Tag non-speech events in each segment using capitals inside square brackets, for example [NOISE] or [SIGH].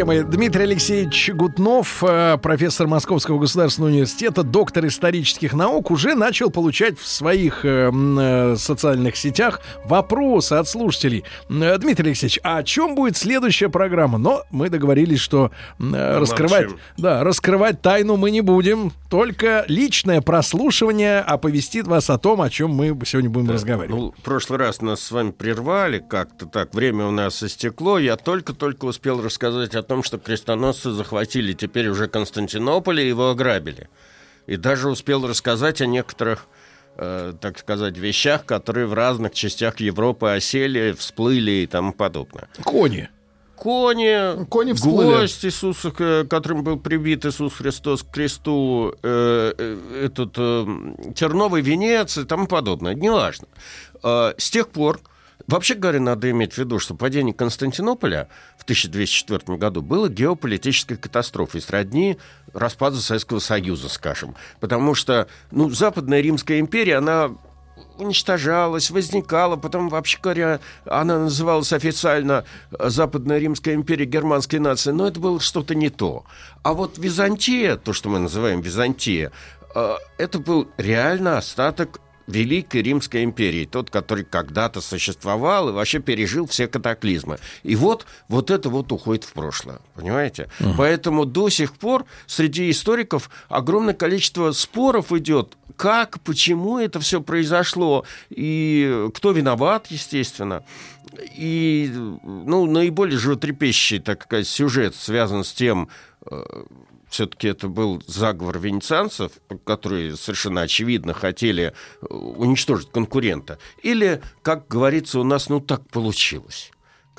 Друзья мои, Дмитрий Алексеевич Гутнов, э, профессор Московского государственного университета, доктор исторических наук, уже начал получать в своих э, э, социальных сетях вопросы от слушателей. Дмитрий Алексеевич, а о чем будет следующая программа? Но мы договорились, что раскрывать, Молчим. да, раскрывать тайну мы не будем. Только личное прослушивание оповестит вас о том, о чем мы сегодня будем разговаривать. Ну, в прошлый раз нас с вами прервали как-то так, время у нас истекло. Я только-только успел рассказать о том, что крестоносцы захватили теперь уже Константинополь и его ограбили. И даже успел рассказать о некоторых, э, так сказать, вещах, которые в разных частях Европы осели, всплыли и тому подобное. Кони. Кони, Кони всплыли. гвоздь Иисуса, к которым был прибит Иисус Христос к кресту, э, э, этот э, терновый венец и тому подобное. Неважно. Э, с тех пор, вообще говоря, надо иметь в виду, что падение Константинополя в 1204 году было геополитической катастрофой, сродни распаду Советского Союза, скажем. Потому что ну, Западная Римская империя, она уничтожалась, возникала, потом, вообще говоря, она называлась официально э, Западная Римская империя германской нации, но это было что-то не то. А вот Византия, то, что мы называем Византия, э, это был реально остаток Великой Римской империи, тот, который когда-то существовал и вообще пережил все катаклизмы. И вот, вот это вот уходит в прошлое, понимаете? Поэтому до сих пор среди историков огромное количество споров идет, как, почему это все произошло, и кто виноват, естественно. И ну, наиболее животрепещущий, так сказать, сюжет связан с тем, все-таки это был заговор венецианцев, которые совершенно очевидно хотели э, уничтожить конкурента. Или, как говорится у нас, ну так получилось.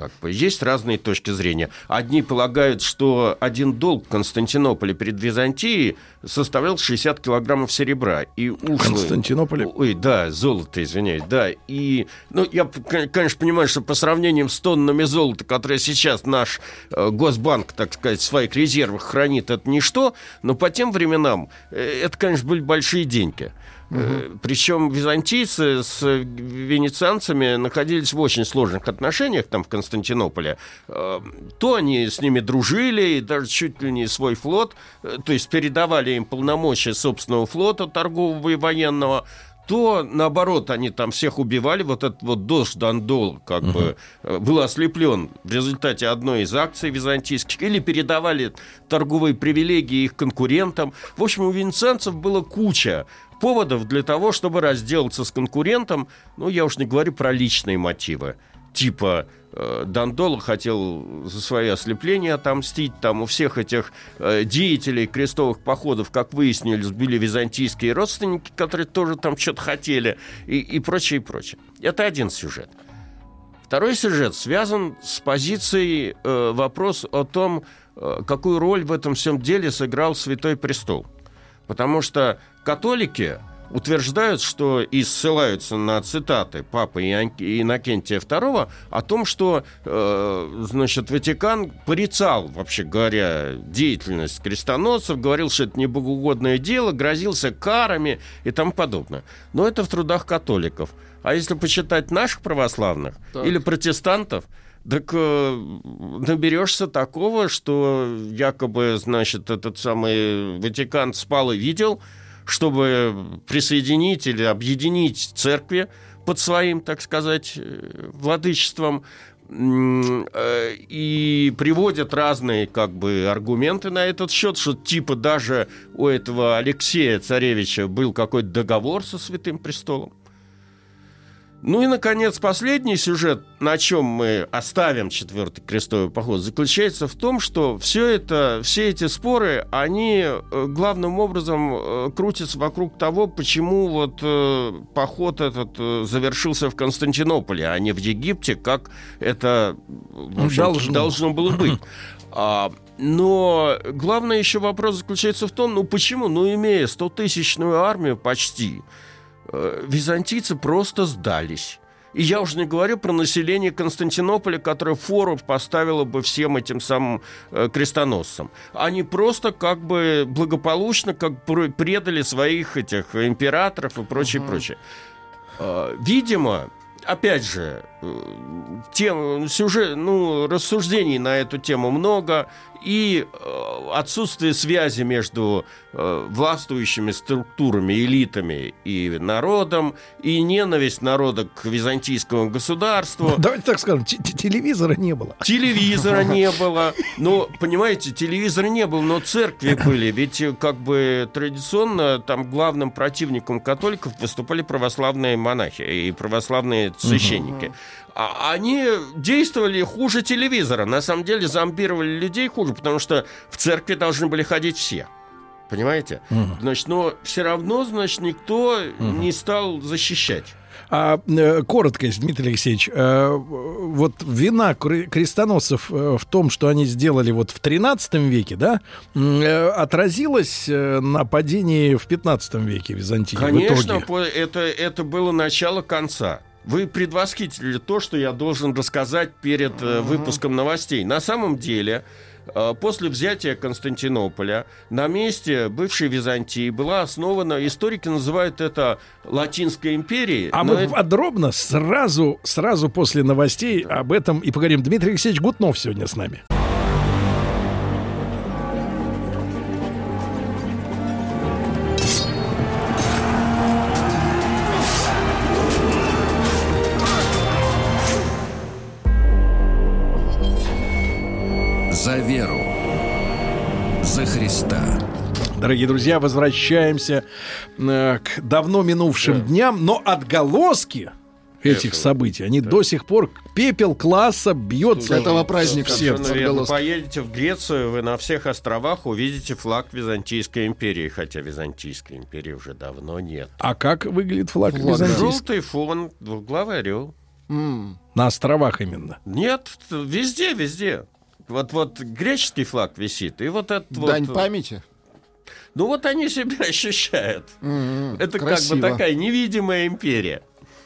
Как бы есть разные точки зрения. Одни полагают, что один долг Константинополя перед Византией составлял 60 килограммов серебра. И ушло... Константинополе? Ой, да, золото, извиняюсь, да. И, ну, я, кон- конечно, понимаю, что по сравнению с тоннами золота, которые сейчас наш э, Госбанк, так сказать, в своих резервах хранит, это ничто, но по тем временам э, это, конечно, были большие деньги. Э, Причем византийцы с венецианцами находились в очень сложных отношениях там в Константинополе. Э, То они с ними дружили, и даже чуть ли не свой флот, э, то есть передавали им полномочия собственного флота торгового и военного, то, наоборот, они там всех убивали. Вот этот вот Дож Дандол как бы э, был ослеплен в результате одной из акций византийских. Или передавали торговые привилегии их конкурентам. В общем, у венецианцев было куча поводов для того, чтобы разделаться с конкурентом. Ну, я уж не говорю про личные мотивы. Типа Дандола хотел за свои ослепления отомстить. Там у всех этих э, деятелей крестовых походов, как выяснились, были византийские родственники, которые тоже там что-то хотели. И, и прочее, и прочее. Это один сюжет. Второй сюжет связан с позицией э, вопрос о том, э, какую роль в этом всем деле сыграл Святой Престол. Потому что католики утверждают, что и ссылаются на цитаты папы Иннокентия II о том, что э, значит, Ватикан порицал, вообще говоря, деятельность крестоносцев, говорил, что это не богоугодное дело, грозился карами и тому подобное. Но это в трудах католиков. А если почитать наших православных или протестантов, так э, наберешься такого, что якобы, значит, этот самый Ватикан спал и видел, чтобы присоединить или объединить церкви под своим, так сказать, э, владычеством. Э, И приводят разные как бы аргументы на этот счет, что типа даже у этого Алексея Царевича был какой-то договор со Святым Престолом. Ну и, наконец, последний сюжет, на чем мы оставим четвертый крестовый поход, заключается в том, что все это, все эти споры, они э, главным образом э, крутятся вокруг того, почему вот э, поход этот завершился в Константинополе, а не в Египте, как это должно. должно было быть. [LAUGHS] А, но главный еще вопрос заключается в том, ну почему, ну имея 100-тысячную армию почти, византийцы просто сдались. И я уже не говорю про население Константинополя, которое фору поставило бы всем этим самым э, крестоносцам. Они просто как бы благополучно как предали своих этих императоров и прочее, угу. прочее. Э, видимо, опять же, э, тем, сюжет, ну, рассуждений на эту тему много, и э, отсутствие связи между э, властвующими структурами, элитами и народом, и ненависть народа к византийскому государству. Давайте так скажем, телевизора не было. Телевизора не [LAUGHS] было. Но, понимаете, телевизора не было, но церкви были. Ведь как бы традиционно там главным противником католиков выступали православные монахи и православные священники. А они действовали хуже телевизора. На самом деле зомбировали людей хуже, потому что в церкви должны были ходить все. Понимаете? Угу. Значит, но все равно, значит, никто угу. не стал защищать. А, э, коротко, Дмитрий Алексеевич, э, вот вина крестоносцев э, в том, что они сделали вот в 13 веке, да, отразилась на падении в 15 веке Византии? Конечно, это, это было начало конца. Вы предвосхитили то, что я должен рассказать перед выпуском новостей. На самом деле, после взятия Константинополя на месте бывшей Византии была основана, историки называют это Латинской империей. А мы это... подробно сразу, сразу после новостей об этом и поговорим. Дмитрий Алексеевич Гутнов сегодня с нами. Дорогие друзья, возвращаемся э, к давно минувшим да. дням, но отголоски этих событий, они да. до сих пор пепел класса бьется С этого праздника. Вы поедете в Грецию, вы на всех островах увидите флаг Византийской империи, хотя Византийской империи уже давно нет. А как выглядит флаг, флаг Византийской? Желтый фон, двуглавый орел. Mm. На островах именно? Нет, везде, везде. Вот, вот греческий флаг висит, и вот этот Дань вот... памяти? Ну вот они себя [LAUGHS] ощущают. Mm-hmm, Это красиво. как бы такая невидимая империя.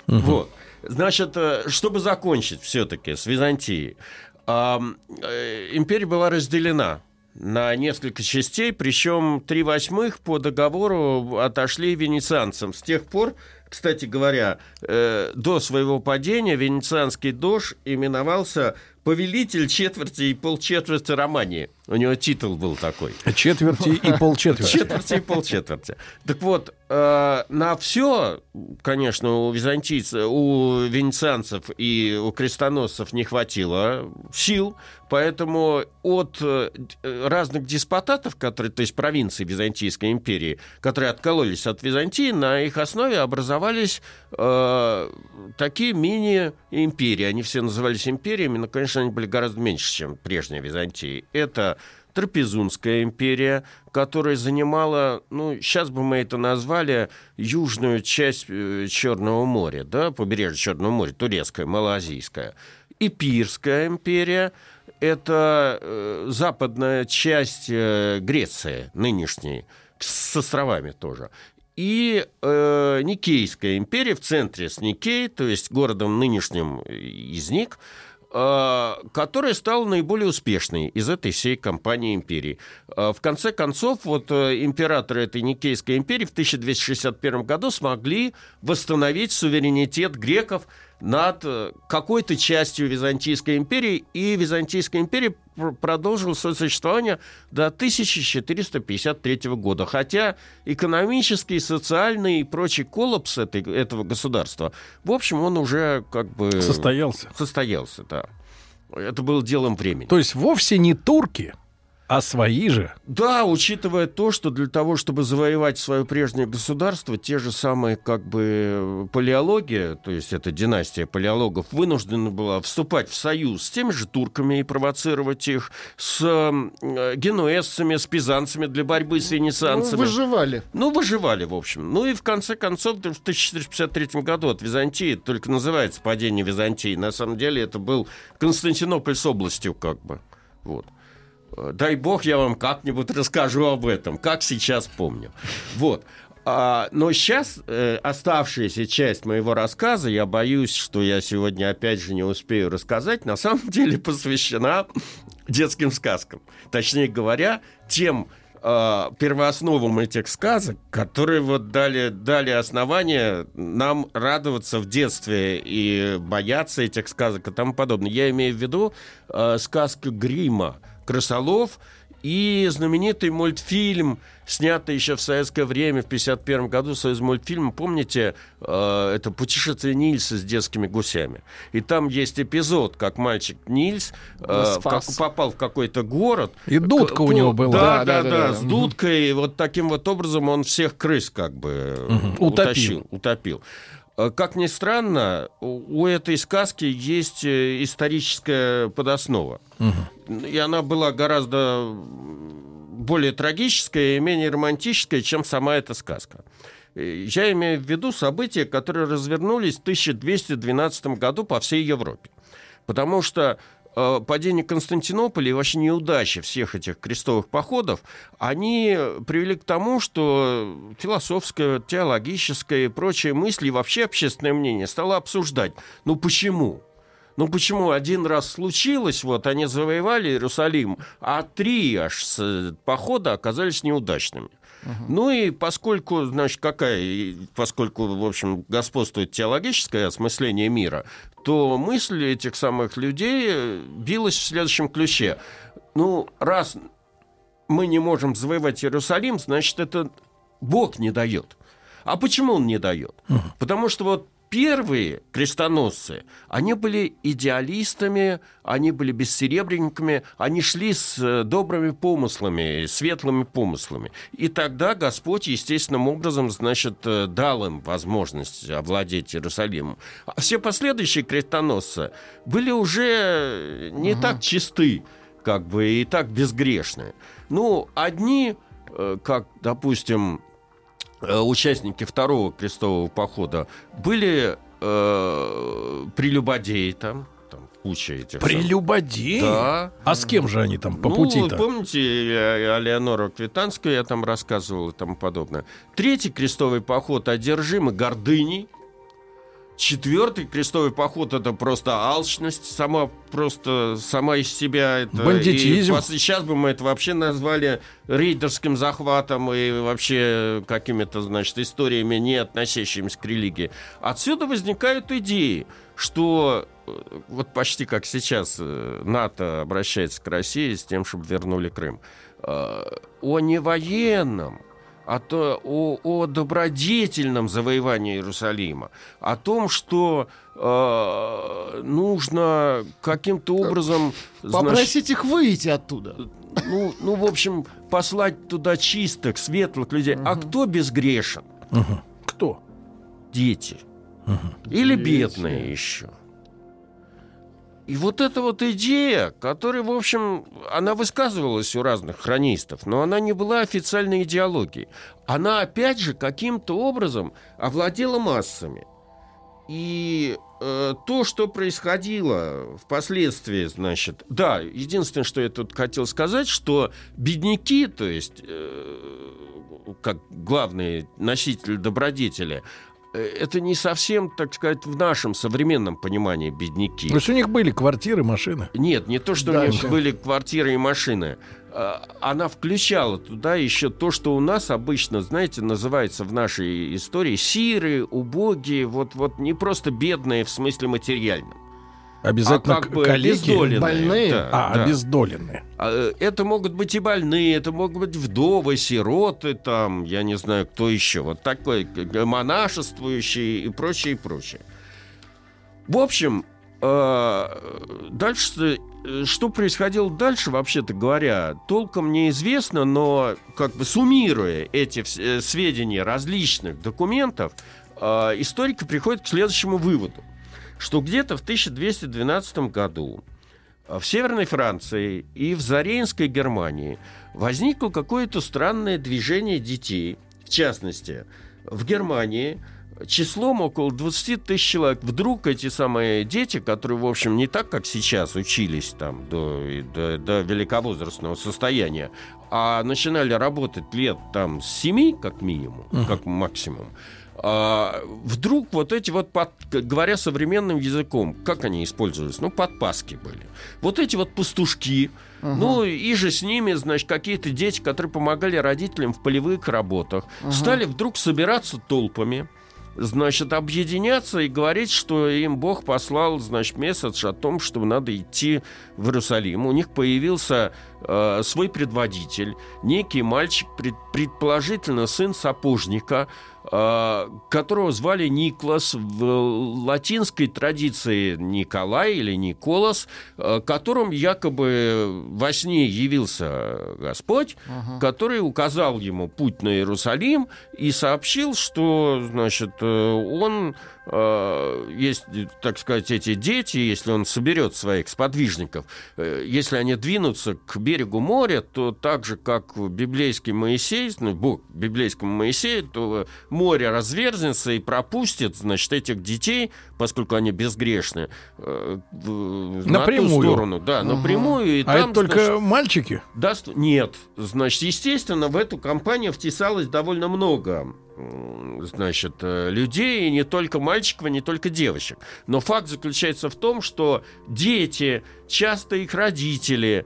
Mm-hmm. Вот. Значит, э, чтобы закончить все-таки с Византией, э, империя была разделена на несколько частей, причем три восьмых по договору отошли венецианцам. С тех пор, кстати говоря, э, до своего падения венецианский дож именовался повелитель четверти и полчетверти Романии. У него титул был такой. Четверти и полчетверти. Четверти и полчетверти. Так вот, на все, конечно, у византийцев, у венецианцев и у крестоносцев не хватило сил, поэтому от э, разных деспотатов, которые, то есть провинций Византийской империи, которые откололись от Византии, на их основе образовались э, такие мини-империи. Они все назывались империями, но, конечно, они были гораздо меньше, чем прежняя Византия. Это Трапезунская империя, которая занимала, ну, сейчас бы мы это назвали южную часть э, Черного моря, да, побережье Черного моря, турецкая, малазийская. Ипирская империя – это э, западная часть э, Греции нынешней, с островами тоже. И э, Никейская империя в центре с Никей, то есть городом нынешним Э, которая стала наиболее успешной из этой всей компании империи. Э, в конце концов, вот э, императоры этой Никейской империи в 1261 году смогли восстановить суверенитет греков над э, какой-то частью Византийской империи, и Византийская империя продолжила свое существование до 1453 года. Хотя экономический, социальный и прочий коллапс этой, этого государства, в общем, он уже как бы... Состоялся. Состоялся, да. Это было делом времени. То есть вовсе не турки А свои же? Да, учитывая то, что для того, чтобы завоевать свое прежнее государство, те же самые как бы палеология, то есть эта династия палеологов, вынуждена была вступать в союз с теми же турками и провоцировать их, с э, генуэзцами, с пизанцами для борьбы с венецианцами. Ну, выживали. Ну, выживали, в общем. Ну и в конце концов, в 1453 году от Византии, только называется падение Византии, на самом деле это был Константинополь с областью как бы. Вот. Дай бог, я вам как-нибудь расскажу об этом, как сейчас помню. Вот. А, но сейчас э, оставшаяся часть моего рассказа, я боюсь, что я сегодня опять же не успею рассказать, на самом деле посвящена детским сказкам. Точнее говоря, тем э, первоосновам этих сказок, которые вот дали, дали основание нам радоваться в детстве и бояться этих сказок и тому подобное. Я имею в виду э, сказку Грима «Крысолов», и знаменитый мультфильм, снятый еще в советское время, в 1951 году, союз мультфильм, помните, э, это «Путешествие Нильса с детскими гусями». И там есть эпизод, как мальчик Нильс э, как, попал в какой-то город. И дудка у него была. Да, да, да, да, да, с дудкой. И вот таким вот образом он всех крыс как бы угу. утащил, утопил. Э, как ни странно, у этой сказки есть э, историческая подоснова. Угу. И она была гораздо более трагическая и менее романтическая, чем сама эта сказка. Э, я имею в виду события, которые развернулись в 1212 году по всей Европе. Потому что падение Константинополя и вообще неудачи всех этих крестовых походов, они привели к тому, что философское, теологическое и прочие мысли, и вообще общественное мнение стало обсуждать. Ну почему? Ну почему один раз случилось, вот они завоевали Иерусалим, а три аж похода оказались неудачными. Ну и поскольку, значит, какая, поскольку, в общем, господствует теологическое осмысление мира, то мысль этих самых людей билась в следующем ключе. Ну, раз мы не можем завоевать Иерусалим, значит, это Бог не дает. А почему он не дает? Угу. Потому что вот первые крестоносцы, они были идеалистами, они были бессеребренниками, они шли с э, добрыми помыслами, светлыми помыслами. И тогда Господь естественным образом, значит, э, дал им возможность овладеть Иерусалимом. А все последующие крестоносцы были уже не угу. так чисты, как бы, и так безгрешны. Ну, одни, э, как, допустим, Э, участники второго крестового похода были э, прелюбодеи там, там куча этих... Прелюбодеи? Да. А с кем же они там по ну, пути-то? помните, Алеонора Квитанская, я там рассказывал и тому подобное. Третий крестовый поход одержимы гордыней, Четвертый крестовый поход это просто алчность, сама просто сама из себя это бандитизм. И сейчас бы мы это вообще назвали рейдерским захватом и вообще какими-то значит историями не относящимися к религии. Отсюда возникают идеи, что э, вот почти как сейчас э, НАТО обращается к России с тем, чтобы вернули Крым, э, о невоенном о, то, о, о добродетельном завоевании Иерусалима, о том, что э, нужно каким-то образом... Попросить значит, их выйти оттуда. Ну, ну, в общем, послать туда чистых, светлых людей. Угу. А кто безгрешен? Угу. Кто? Дети. Угу. Или Дети. бедные еще. И вот эта вот идея, которая, в общем, она высказывалась у разных хронистов, но она не была официальной идеологией. Она, опять же, каким-то образом овладела массами. И э, то, что происходило впоследствии, значит, да, единственное, что я тут хотел сказать, что бедняки, то есть э, как главные носители добродетели, это не совсем, так сказать, в нашем современном понимании бедняки. То есть у них были квартиры, машины? Нет, не то, что Дальше. у них были квартиры и машины. А, она включала туда еще то, что у нас обычно, знаете, называется в нашей истории сиры, убогие, вот, вот не просто бедные в смысле материальном. Обязательно а как бы коллеги, больные. Да, а, да. обездоленные. А, это могут быть и больные, это могут быть вдовы, сироты, там, я не знаю, кто еще. Вот такой монашествующий и прочее, и прочее. В общем, э, дальше э, что происходило дальше, вообще-то говоря, толком неизвестно, но как бы суммируя эти э, сведения различных документов, э, историки приходят к следующему выводу, что где-то в 1212 году в Северной Франции и в Зарейнской Германии возникло какое-то странное движение детей, в частности, в Германии – числом около 20 тысяч человек. Вдруг эти самые дети, которые, в общем, не так, как сейчас учились там до, до, до великовозрастного состояния, а начинали работать лет там с 7, как минимум, uh-huh. как максимум, а, вдруг вот эти вот, под, говоря современным языком, как они использовались? Ну, подпаски были. Вот эти вот пастушки, uh-huh. ну, и же с ними, значит, какие-то дети, которые помогали родителям в полевых работах, uh-huh. стали вдруг собираться толпами, значит, объединяться и говорить, что им Бог послал, значит, месседж о том, что надо идти в Иерусалим. У них появился э, свой предводитель, некий мальчик, пред, предположительно сын сапожника, а, которого звали Никлас, в латинской традиции Николай или Николас, а, которым якобы во сне явился Господь, uh который указал ему путь на Иерусалим и сообщил, что, значит, э, он Э, есть, так сказать, эти дети, если он соберет своих сподвижников, э, если они двинутся к берегу моря, то так же, как библейский Моисей, ну, Бог библейскому Моисею, то море разверзнется и пропустит, значит, этих детей, поскольку они безгрешны, э, напрямую. на ту сторону. Да, угу. напрямую. И а там, это только значит, мальчики? Даст... Нет. Значит, естественно, в эту компанию втесалось довольно много значит, э, людей, и не только мальчиков, и не только девочек. Но факт заключается в том, что дети, часто их родители,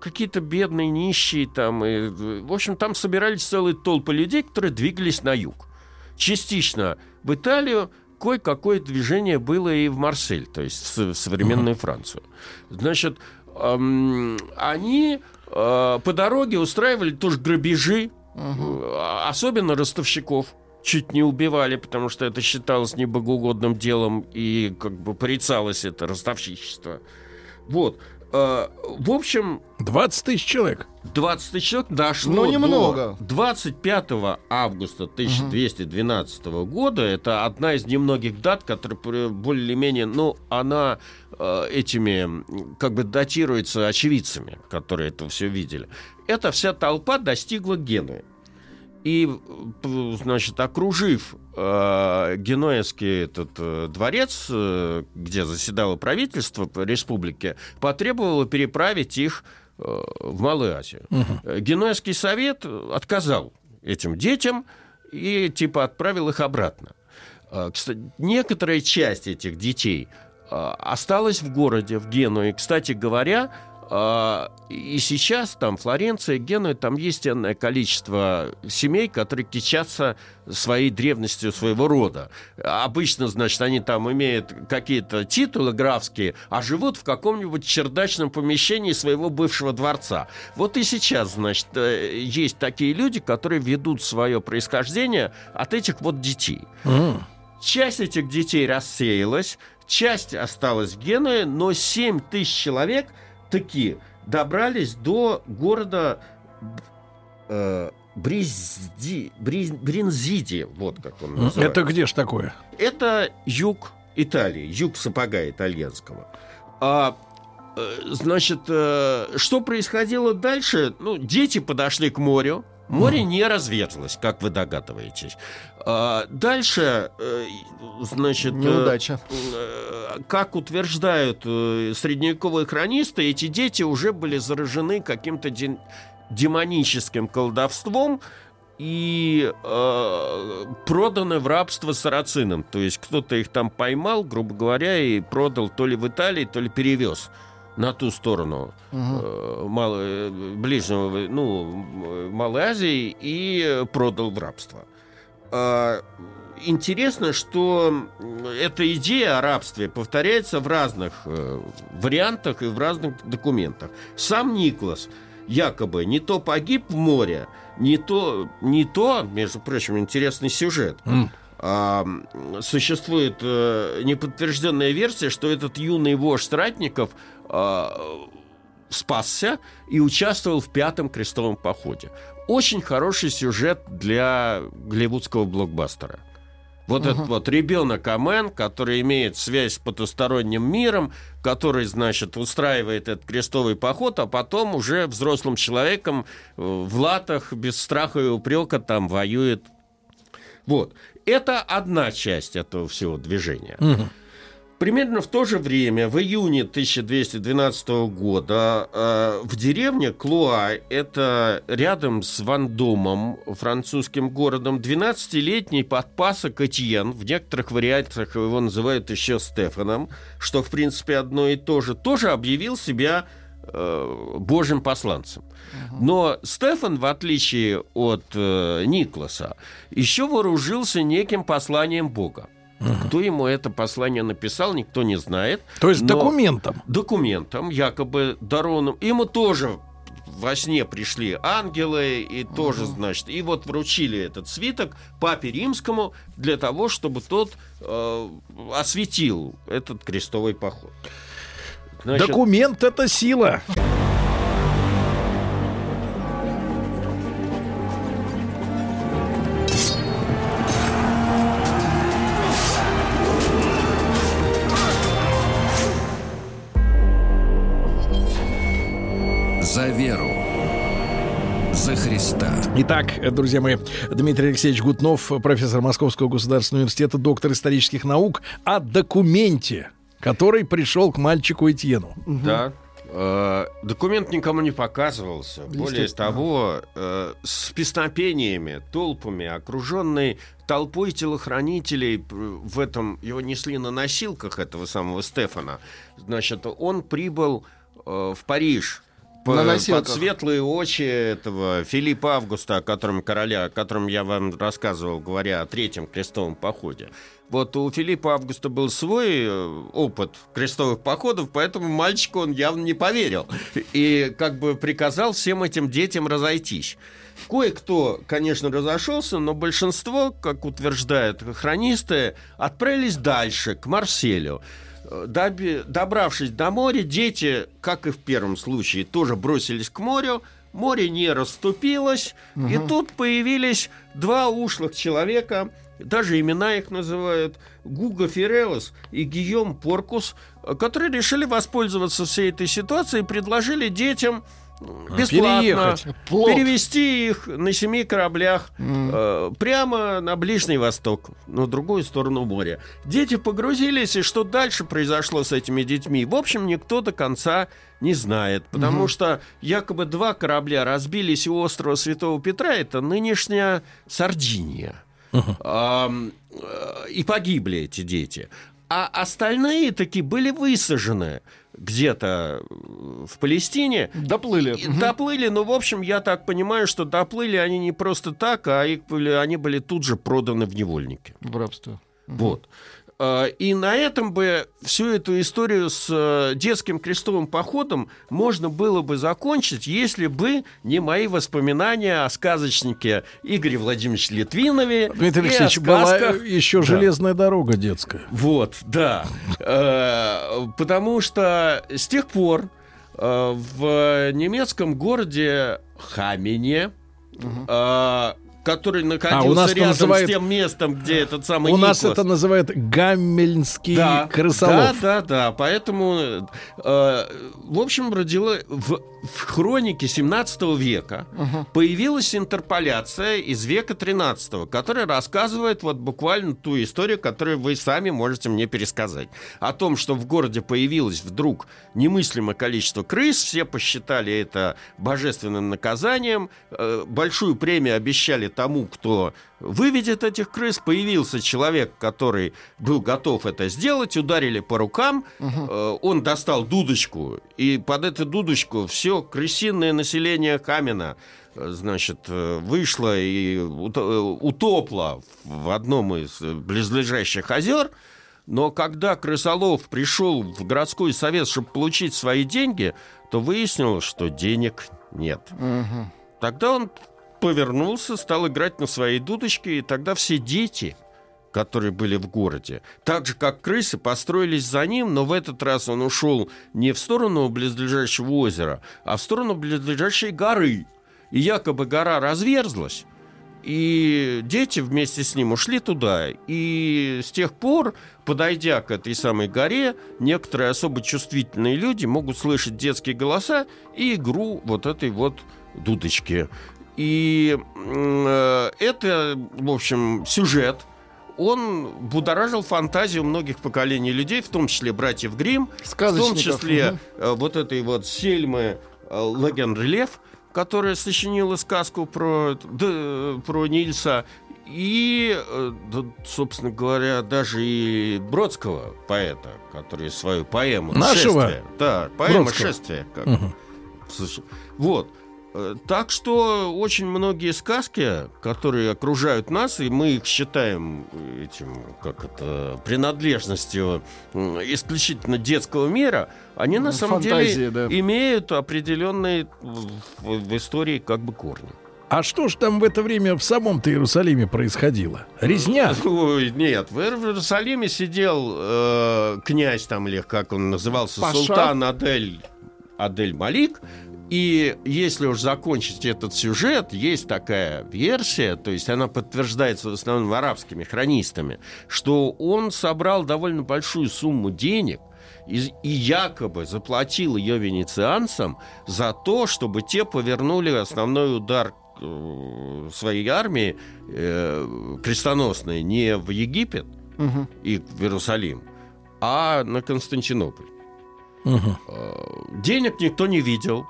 какие-то бедные, нищие там, и, в общем, там собирались целые толпы людей, которые двигались на юг. Частично в Италию, кое-какое движение было и в Марсель, то есть в современную Францию. Значит, эм, они э, по дороге устраивали тоже грабежи, Угу. Особенно ростовщиков чуть не убивали, потому что это считалось небогоугодным делом и как бы порицалось это ростовщичество. Вот. А, в общем... 20 тысяч человек. 20 тысяч человек дошло Но немного. до 25 августа 1212 угу. года. Это одна из немногих дат, которая более-менее, ну, она э, этими, как бы датируется очевидцами, которые это все видели. Эта вся толпа достигла Генуи. И, значит, окружив э, Генуэзский этот э, дворец, э, где заседало правительство республики, потребовало переправить их э, в Малую Азию. Угу. Генуэзский совет отказал этим детям и типа отправил их обратно. Э, кстати, некоторая часть этих детей э, осталась в городе, в Генуе. Кстати говоря, а, и сейчас там Флоренция, Генуя, там есть энное количество семей, которые кичатся своей древностью своего рода. Обычно, значит, они там имеют какие-то титулы графские, а живут в каком-нибудь чердачном помещении своего бывшего дворца. Вот и сейчас, значит, э, есть такие люди, которые ведут свое происхождение от этих вот детей. Mm. Часть этих детей рассеялась, часть осталась в Генуе, но 7 тысяч человек – таки добрались до города э, Бризди, Бриз, Бринзиди, вот как он называется. Это где ж такое? Это юг Италии, юг сапога итальянского. А, э, значит, э, что происходило дальше? Ну, дети подошли к морю, Море не разверзлось, как вы догадываетесь. А, дальше, э, значит... Э, Неудача. Э, как утверждают средневековые хронисты, эти дети уже были заражены каким-то демоническим колдовством, и э, проданы в рабство сарацинам. То есть кто-то их там поймал, грубо говоря, и продал то ли в Италии, то ли перевез на ту сторону угу. мало, э, ближнего, ну, Малой Азии и продал в рабство. Э, интересно, что эта идея о рабстве повторяется в разных э, вариантах и в разных документах. Сам Никлас якобы не то погиб в море, не то, не то, между прочим, интересный сюжет. Mm а, существует а, неподтвержденная версия, что этот юный вождь ратников а, спасся и участвовал в пятом крестовом походе. Очень хороший сюжет для голливудского блокбастера. Вот uh-huh. этот вот ребенок Амен, который имеет связь с потусторонним миром, который, значит, устраивает этот крестовый поход, а потом уже взрослым человеком э, в латах без страха и упрека там воюет. Вот. Это одна часть этого всего движения. Uh-huh. Примерно в то же время, в июне 1212 года, э, в деревне Клуа, это рядом с Вандомом, французским городом, 12-летний подпасок Этьен, в некоторых вариациях его называют еще Стефаном, что, в принципе, одно и то же, тоже объявил себя э, божьим посланцем. Но Стефан, в отличие от э, Никласа, еще вооружился неким посланием Бога. Угу. Кто ему это послание написал, никто не знает. То есть документом? Документом, якобы дарованным. Ему тоже во сне пришли ангелы и угу. тоже, значит, и вот вручили этот свиток папе римскому для того, чтобы тот э, осветил этот крестовый поход. Значит, Документ это сила. Итак, друзья мои, Дмитрий Алексеевич Гутнов, профессор Московского государственного университета, доктор исторических наук, о документе, который пришел к мальчику Этьену. Да. Э, документ никому не показывался. Более того, э, с песнопениями, толпами, окруженный толпой телохранителей в этом его несли на носилках этого самого Стефана. Значит, он прибыл э, в Париж по, под светлые очи этого Филиппа Августа, о котором короля, о котором я вам рассказывал, говоря о третьем крестовом походе. Вот у Филиппа Августа был свой э, опыт крестовых походов, поэтому мальчику он явно не поверил. И как бы приказал всем этим детям разойтись. Кое-кто, конечно, разошелся, но большинство, как утверждают хронисты, отправились дальше, к Марселю доби, добравшись до моря, дети, как и в первом случае, тоже бросились к морю. Море не расступилось, угу. и тут появились два ушлых человека, даже имена их называют, Гуго Ферелос и Гийом Поркус, которые решили воспользоваться всей этой ситуацией и предложили детям бесплатно Переехать. перевести их на семи кораблях mm. э, прямо на Ближний Восток, на другую сторону моря. Дети погрузились, и что дальше произошло с этими детьми, в общем, никто до конца не знает, потому mm-hmm. что якобы два корабля разбились у острова Святого Петра, это нынешняя Сардиния. Uh-huh. Э, и погибли эти дети. А остальные таки были высажены где-то в Палестине. Доплыли. Доплыли, но, в общем, я так понимаю, что доплыли они не просто так, а их были, они были тут же проданы в невольники. В рабство. Вот. А, и на этом бы всю эту историю с э, детским крестовым походом можно было бы закончить, если бы не мои воспоминания о сказочнике Игоре Владимировиче Литвинове. Дмитрий Алексеевич, была еще да. железная дорога детская. Вот, да. Э, потому что с тех пор э, в немецком городе Хамине который находился а, у нас рядом называют... с тем местом, где этот самый У Никлас. нас это называют гаммельнский да, крысолов. Да, да, да. Поэтому, э, в общем, родила в, в хронике 17 века угу. появилась интерполяция из века 13, которая рассказывает вот буквально ту историю, которую вы сами можете мне пересказать. О том, что в городе появилось вдруг немыслимое количество крыс, все посчитали это божественным наказанием, э, большую премию обещали тому, кто выведет этих крыс. Появился человек, который был готов это сделать, ударили по рукам, угу. он достал дудочку, и под эту дудочку все крысиное население Камена э, значит, э, вышло и утопло в одном из близлежащих озер, но когда Крысолов пришел в городской совет, чтобы получить свои деньги, то выяснилось, что денег нет. Угу. Тогда он повернулся, стал играть на своей дудочке, и тогда все дети, которые были в городе. Так же, как крысы, построились за ним, но в этот раз он ушел не в сторону близлежащего озера, а в сторону близлежащей горы. И якобы гора разверзлась, и дети вместе с ним ушли туда. И с тех пор, подойдя к этой самой горе, некоторые особо чувствительные люди могут слышать детские голоса и игру вот этой вот дудочки. И э, это, в общем, сюжет, он будоражил фантазию многих поколений людей, в том числе братьев Грим, в том числе угу. вот этой вот Сельмы э, Леген Релеф, которая сочинила сказку про, да, про Нильса, и, э, да, собственно говоря, даже и Бродского поэта, который свою поэму Нашего? «Шествие». Да, поэма Бродского. «Шествие». Как, угу. Вот. Э, так что очень многие сказки, которые окружают нас, и мы их считаем этим, как это, принадлежностью исключительно детского мира, они на самом Фантазия, деле да. имеют определенные в, в истории как бы корни. А что ж там в это время в самом-то Иерусалиме происходило? Резня? [LAUGHS] Ой, нет, в Иерусалиме сидел э, князь там, или как он назывался, Паша. султан Адель, Адель Малик, и если уж закончить этот сюжет, есть такая версия, то есть она подтверждается в основном арабскими хронистами, что он собрал довольно большую сумму денег и, и якобы заплатил ее венецианцам за то, чтобы те повернули основной удар э, своей армии э, крестоносной не в Египет угу. и в Иерусалим, а на Константинополь. Угу. Денег никто не видел.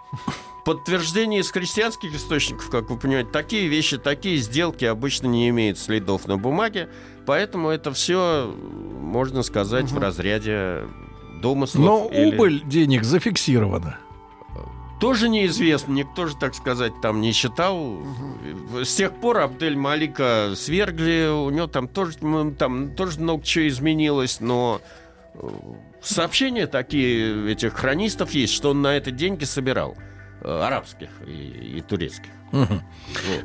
Подтверждение из христианских источников, как вы понимаете, такие вещи, такие сделки обычно не имеют следов на бумаге, поэтому это все, можно сказать, угу. в разряде домыслов. Но или... убыль денег зафиксирована. Тоже неизвестно, никто же, так сказать, там не считал. Угу. С тех пор Абдель Малика свергли, у него там тоже, там тоже много чего изменилось, но сообщения такие этих хронистов есть, что он на это деньги собирал э, арабских и, и турецких. Угу.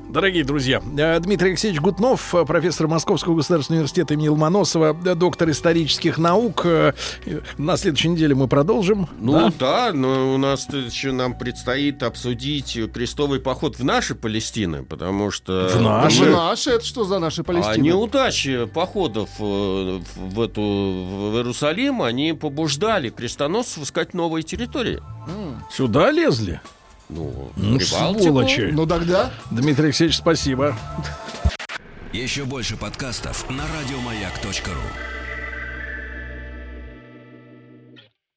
Дорогие друзья, э, Дмитрий Алексеевич Гутнов, э, профессор Московского государственного университета имени Ломоносова, э, доктор исторических наук. На следующей неделе мы продолжим. Ну да, да но у нас еще нам предстоит обсудить крестовый поход в наши Палестины, потому что... В наши? В наши? Это что за наши Палестины? А неудачи походов в, эту, в Иерусалим, они побуждали крестоносцев искать новые территории. Сюда лезли? Ну, ну сволочи. Ну тогда. Дмитрий Алексеевич, спасибо. Еще больше подкастов на радиомаяк.ру